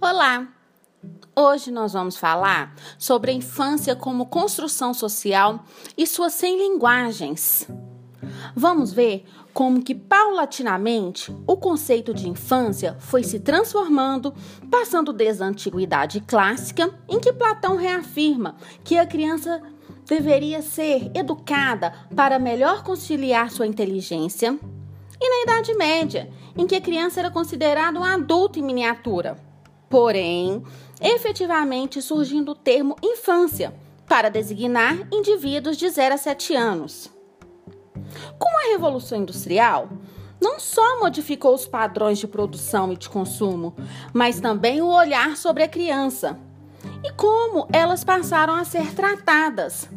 Olá! Hoje nós vamos falar sobre a infância como construção social e suas 100 linguagens. Vamos ver como que paulatinamente o conceito de infância foi se transformando, passando desde a antiguidade clássica, em que Platão reafirma que a criança deveria ser educada para melhor conciliar sua inteligência, e na Idade Média, em que a criança era considerada um adulto em miniatura porém, efetivamente surgindo o termo infância para designar indivíduos de 0 a 7 anos. Com a Revolução Industrial, não só modificou os padrões de produção e de consumo, mas também o olhar sobre a criança e como elas passaram a ser tratadas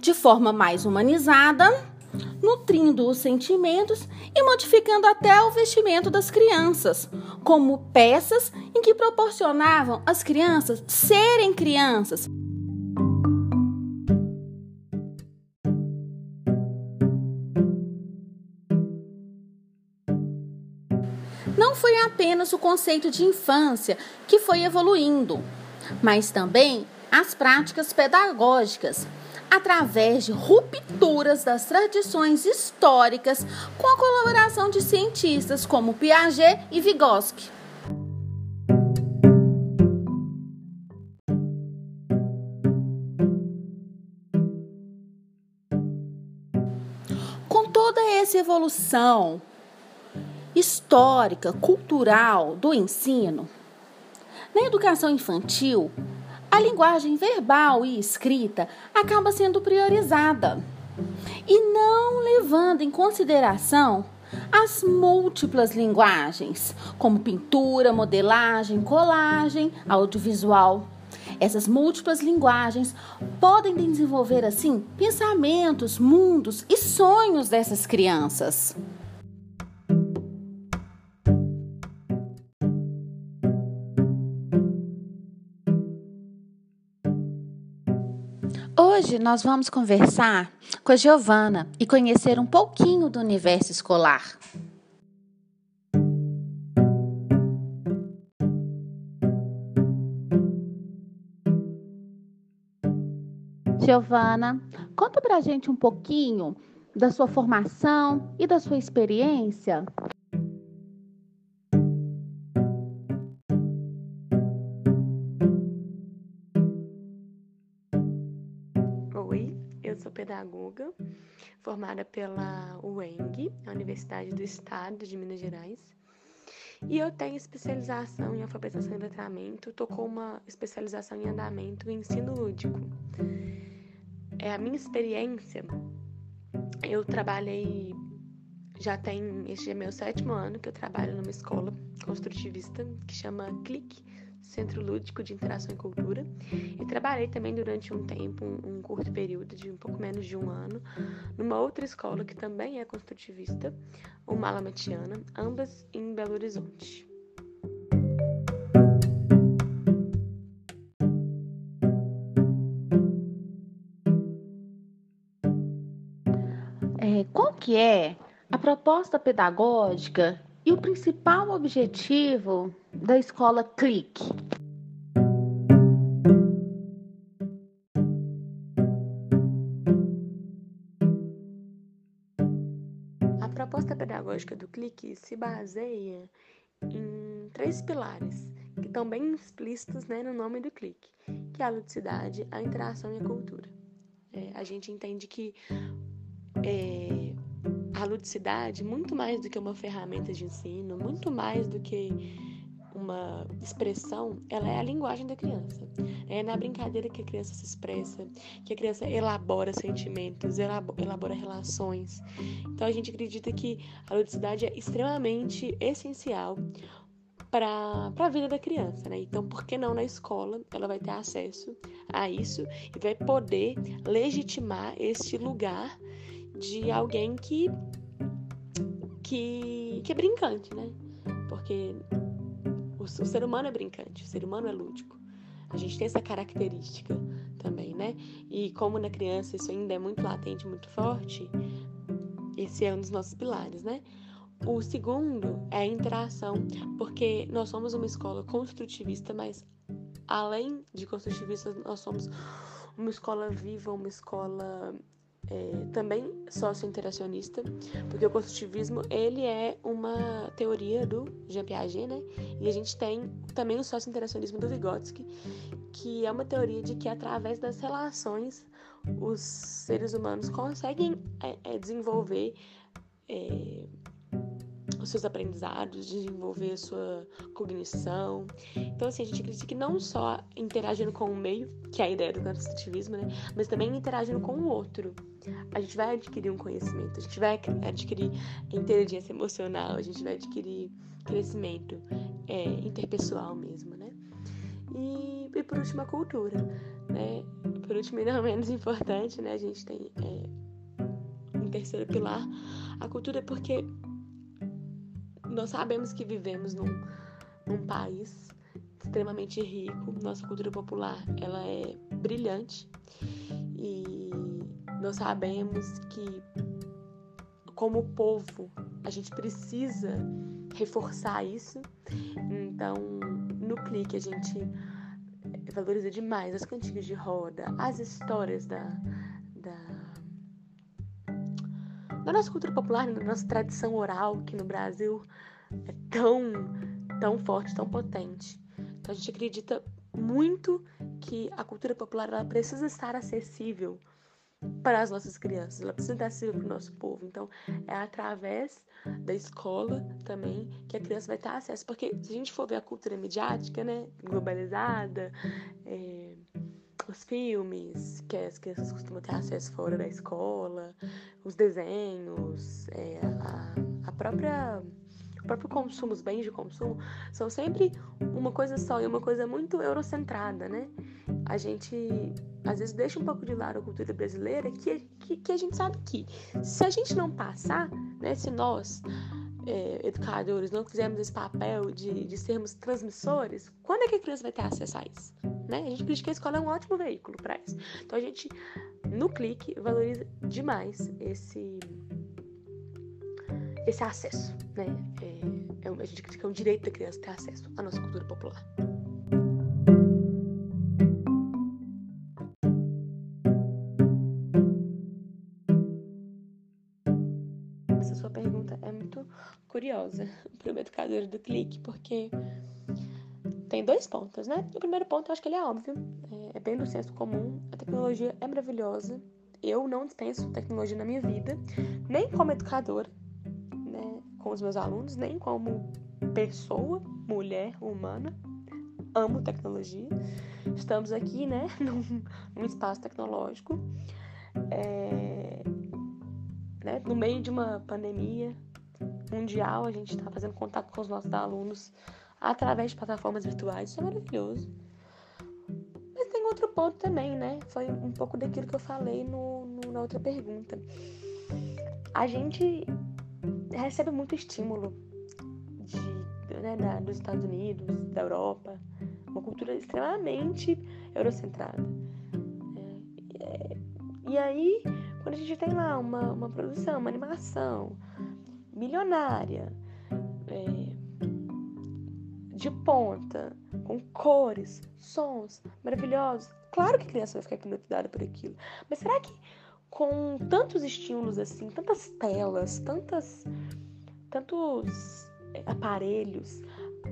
de forma mais humanizada nutrindo os sentimentos e modificando até o vestimento das crianças, como peças em que proporcionavam às crianças serem crianças. Não foi apenas o conceito de infância que foi evoluindo, mas também as práticas pedagógicas através de rupturas das tradições históricas com a colaboração de cientistas como Piaget e Vygotsky. Com toda essa evolução histórica, cultural do ensino, na educação infantil, a linguagem verbal e escrita acaba sendo priorizada e não levando em consideração as múltiplas linguagens, como pintura, modelagem, colagem, audiovisual. Essas múltiplas linguagens podem desenvolver, assim, pensamentos, mundos e sonhos dessas crianças. Hoje nós vamos conversar com a Giovana e conhecer um pouquinho do universo escolar. Giovana, conta pra gente um pouquinho da sua formação e da sua experiência. Pedagoga, formada pela UENG, a Universidade do Estado de Minas Gerais. E eu tenho especialização em alfabetização e letramento, tô com uma especialização em andamento e ensino lúdico. É a minha experiência. Eu trabalhei já tem este é meu sétimo ano que eu trabalho numa escola construtivista que chama Clique Centro Lúdico de Interação e Cultura, e trabalhei também durante um tempo, um, um, curto período de um pouco menos de um ano, numa outra escola que também é construtivista, o Malamatiana, ambas em Belo Horizonte. É, qual que é a proposta pedagógica e o principal objetivo da escola Clique? A proposta pedagógica do Clique se baseia em três pilares que estão bem explícitos né, no nome do Clique, que é a ludicidade, a interação e a cultura. É, a gente entende que é, a ludicidade, muito mais do que uma ferramenta de ensino, muito mais do que uma expressão, ela é a linguagem da criança. É na brincadeira que a criança se expressa, que a criança elabora sentimentos, elabora relações. Então a gente acredita que a ludicidade é extremamente essencial para a vida da criança, né? Então, por que não na escola ela vai ter acesso a isso e vai poder legitimar esse lugar de alguém que, que, que é brincante, né? Porque o, o ser humano é brincante, o ser humano é lúdico. A gente tem essa característica também, né? E como na criança isso ainda é muito latente, muito forte, esse é um dos nossos pilares, né? O segundo é a interação, porque nós somos uma escola construtivista, mas além de construtivista, nós somos uma escola viva, uma escola é, também socio-interacionista, porque o construtivismo ele é uma teoria do Jean Piaget, né? E a gente tem também o socio-interacionismo do Vygotsky, que é uma teoria de que através das relações os seres humanos conseguem é, é, desenvolver é, os seus aprendizados, desenvolver a sua cognição. Então, assim, a gente acredita que não só interagindo com o meio, que é a ideia do construtivismo, né? Mas também interagindo com o outro. A gente vai adquirir um conhecimento, a gente vai adquirir inteligência emocional, a gente vai adquirir crescimento é, interpessoal mesmo, né? E, e por último, a cultura, né? Por último e não menos importante, né? A gente tem é, um terceiro pilar, a cultura, porque nós sabemos que vivemos num, num país extremamente rico, nossa cultura popular ela é brilhante e nós sabemos que como povo a gente precisa reforçar isso. Então, no clique a gente valoriza demais as cantigas de roda, as histórias da, da nossa cultura popular, da nossa tradição oral, que no Brasil é tão, tão forte, tão potente. Então a gente acredita muito que a cultura popular ela precisa estar acessível para as nossas crianças, ela precisa estar acessível para o nosso povo. Então é através da escola também que a criança vai ter acesso, porque se a gente for ver a cultura midiática, né, globalizada, é, os filmes que as crianças costumam ter acesso fora da escola, os desenhos, é, a, a própria o próprio consumo, os bens de consumo, são sempre uma coisa só e uma coisa muito eurocentrada, né? A gente às vezes deixa um pouco de lado a cultura brasileira, que, que, que a gente sabe que se a gente não passar, né, se nós é, educadores não fizermos esse papel de, de sermos transmissores, quando é que a criança vai ter acesso a isso? Né? A gente que a escola é um ótimo veículo para isso. Então a gente, no clique, valoriza demais esse, esse acesso. Né? É, é, a gente é um direito da criança ter acesso à nossa cultura popular. Essa sua pergunta é muito curiosa para o educador do clique, porque tem dois pontos, né? O primeiro ponto eu acho que ele é óbvio, é, é bem do senso comum. A tecnologia é maravilhosa. Eu não dispenso tecnologia na minha vida, nem como educadora, né, com os meus alunos, nem como pessoa, mulher, humana. Amo tecnologia. Estamos aqui, né, num, num espaço tecnológico, é, né, no meio de uma pandemia mundial, a gente está fazendo contato com os nossos alunos através de plataformas virtuais. Isso é maravilhoso. Mas tem outro ponto também, né? Foi um pouco daquilo que eu falei no, no, na outra pergunta. A gente recebe muito estímulo de, né, da, dos Estados Unidos, da Europa, uma cultura extremamente eurocentrada. É, e aí, quando a gente tem lá uma, uma produção, uma animação milionária, de ponta, com cores, sons maravilhosos. Claro que a criança vai ficar hipnotizada por aquilo. Mas será que com tantos estímulos assim, tantas telas, tantas, tantos aparelhos,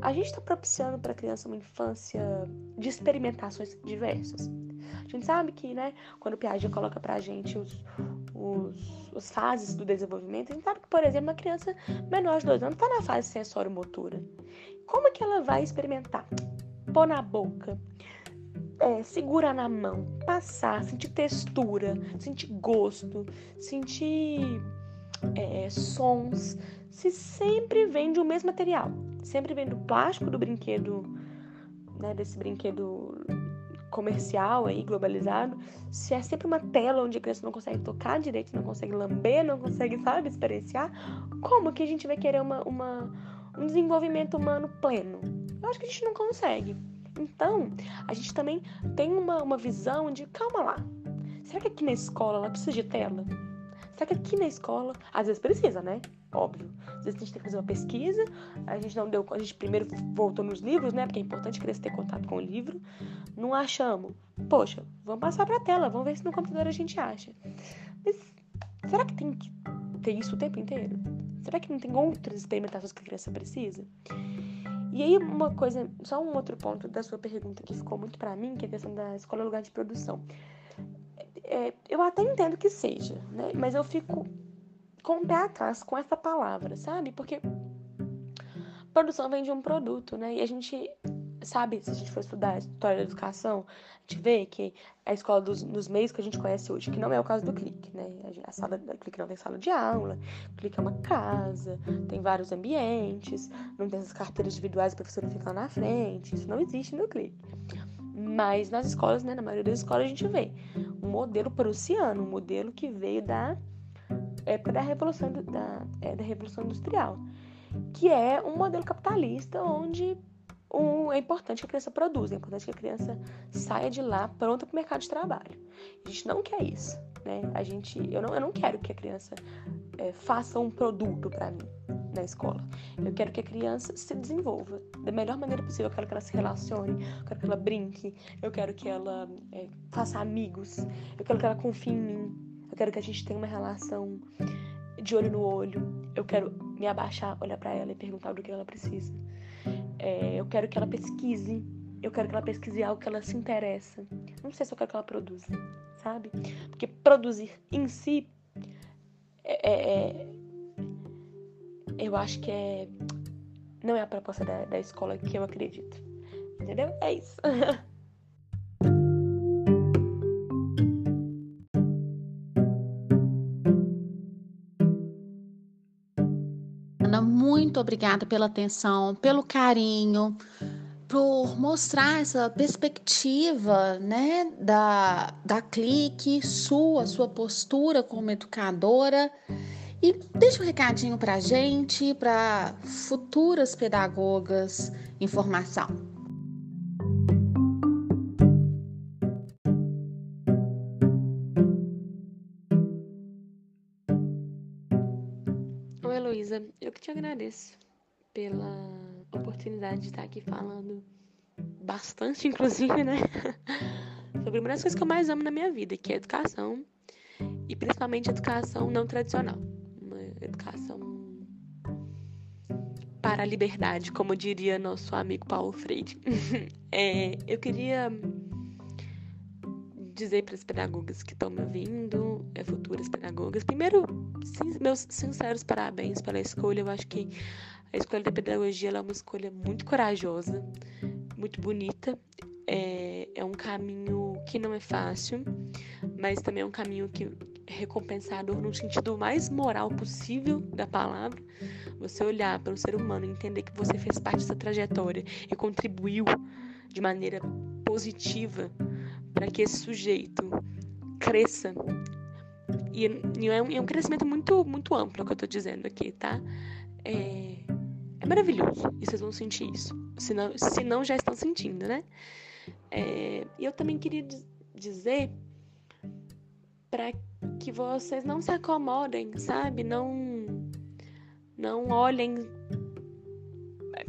a gente está propiciando para a criança uma infância de experimentações diversas. A gente sabe que, né, quando o Piaget coloca para a gente os, os, as fases do desenvolvimento, a gente sabe que, por exemplo, uma criança menor de dois anos está na fase sensório-motora. Como é que ela vai experimentar? Pôr na boca, é, segurar na mão, passar, sentir textura, sentir gosto, sentir é, sons, se sempre vem de um mesmo material, sempre vem do plástico do brinquedo, né, desse brinquedo comercial aí, globalizado, se é sempre uma tela onde a criança não consegue tocar direito, não consegue lamber, não consegue, sabe, experienciar, como que a gente vai querer uma, uma um desenvolvimento humano pleno? Eu acho que a gente não consegue. Então, a gente também tem uma, uma visão de, calma lá, será que aqui na escola ela precisa de tela? Será que aqui na escola, às vezes precisa, né? Óbvio. Às vezes a gente tem que fazer uma pesquisa, a gente não deu, a gente primeiro voltou nos livros, né? Porque é importante criança ter contato com o livro. Não achamos. Poxa, vamos passar pra tela, vamos ver se no computador a gente acha. Mas será que tem que ter isso o tempo inteiro? Será que não tem outras experimentações que a criança precisa? E aí, uma coisa, só um outro ponto da sua pergunta que ficou muito para mim, que é a questão da escola lugar de produção. É, eu até entendo que seja, né? Mas eu fico com o pé atrás com essa palavra, sabe? Porque produção vem de um produto, né? E a gente sabe, se a gente for estudar a história da educação, a gente vê que a escola dos, dos meios que a gente conhece hoje, que não é o caso do Clique, né? A sala da Clique não tem sala de aula, Clique é uma casa, tem vários ambientes, não tem essas carteiras individuais, o professor fica lá na frente, isso não existe no Clique. Mas nas escolas, né, na maioria das escolas a gente vê um modelo prussiano, um modelo que veio da época da Revolução, da, é, da Revolução Industrial, que é um modelo capitalista onde é importante que a criança produza, é importante que a criança saia de lá pronta para o mercado de trabalho. A gente não quer isso, né? A gente, eu não, eu não quero que a criança é, faça um produto para mim na escola. Eu quero que a criança se desenvolva da melhor maneira possível. Eu quero que ela se relacione, eu quero que ela brinque, eu quero que ela é, faça amigos, eu quero que ela confie em mim, eu quero que a gente tenha uma relação de olho no olho. Eu quero me abaixar, olhar para ela e perguntar do que ela precisa. É, eu quero que ela pesquise. Eu quero que ela pesquise algo que ela se interessa. Não sei se eu quero que ela produza, sabe? Porque produzir em si é, é, é eu acho que é não é a proposta da, da escola que eu acredito. Entendeu? É isso. muito obrigada pela atenção, pelo carinho, por mostrar essa perspectiva, né, da, da clique, sua, sua postura como educadora. E deixa um recadinho para gente, para futuras pedagogas, informação. Heloísa, eu que te agradeço pela oportunidade de estar aqui falando bastante, inclusive, né? Sobre uma das coisas que eu mais amo na minha vida, que é a educação, e principalmente a educação não tradicional. Uma educação para a liberdade, como diria nosso amigo Paulo Freire. é, eu queria dizer para as pedagogas que estão me ouvindo, é, futuras pedagogas, primeiro, sim, meus sinceros parabéns pela escolha. Eu acho que a escolha da pedagogia é uma escolha muito corajosa, muito bonita. É, é um caminho que não é fácil, mas também é um caminho que é recompensador no sentido mais moral possível da palavra. Você olhar para um ser humano e entender que você fez parte dessa trajetória e contribuiu de maneira positiva para que esse sujeito cresça. E, é, um, é, um, crescimento muito, muito amplo que eu estou dizendo aqui, tá? É, é maravilhoso e vocês vão sentir isso. Se não, se não já estão sentindo, né? É, e eu também queria dizer para que vocês não se acomodem, sabe? Não, não olhem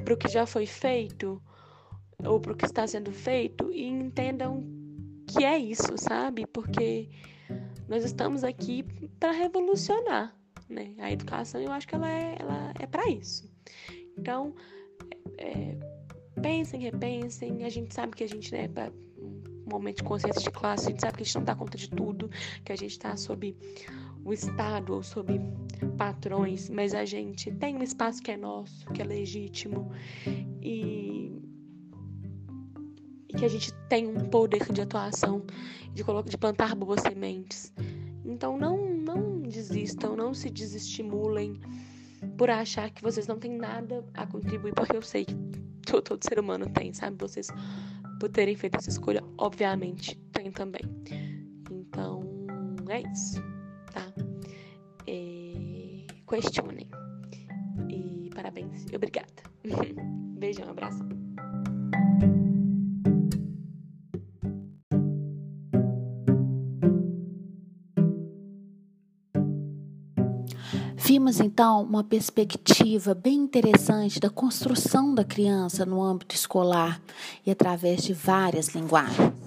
para o que já foi feito ou para o que está sendo feito e entendam que é isso, sabe? Porque nós estamos aqui para revolucionar, né? A educação, eu acho que ela é, ela é para isso. Então, é, pensem, repensem. A gente sabe que a gente, né, para um momento de consciência de classe, a gente sabe que a gente não dá conta de tudo, que a gente está sob o Estado ou sob patrões, mas a gente tem um espaço que é nosso, que é legítimo e e que a gente tem um poder de atuação, de, de plantar boas sementes. Então não, não desistam, não se desestimulem por achar que vocês não têm nada a contribuir, porque eu sei que todo, todo ser humano tem, sabe? Vocês, por terem feito essa escolha, obviamente, tem também. Então, é isso, tá? É... Questionem. E parabéns e obrigada. Beijão, abraço. Vimos então uma perspectiva bem interessante da construção da criança no âmbito escolar e através de várias linguagens.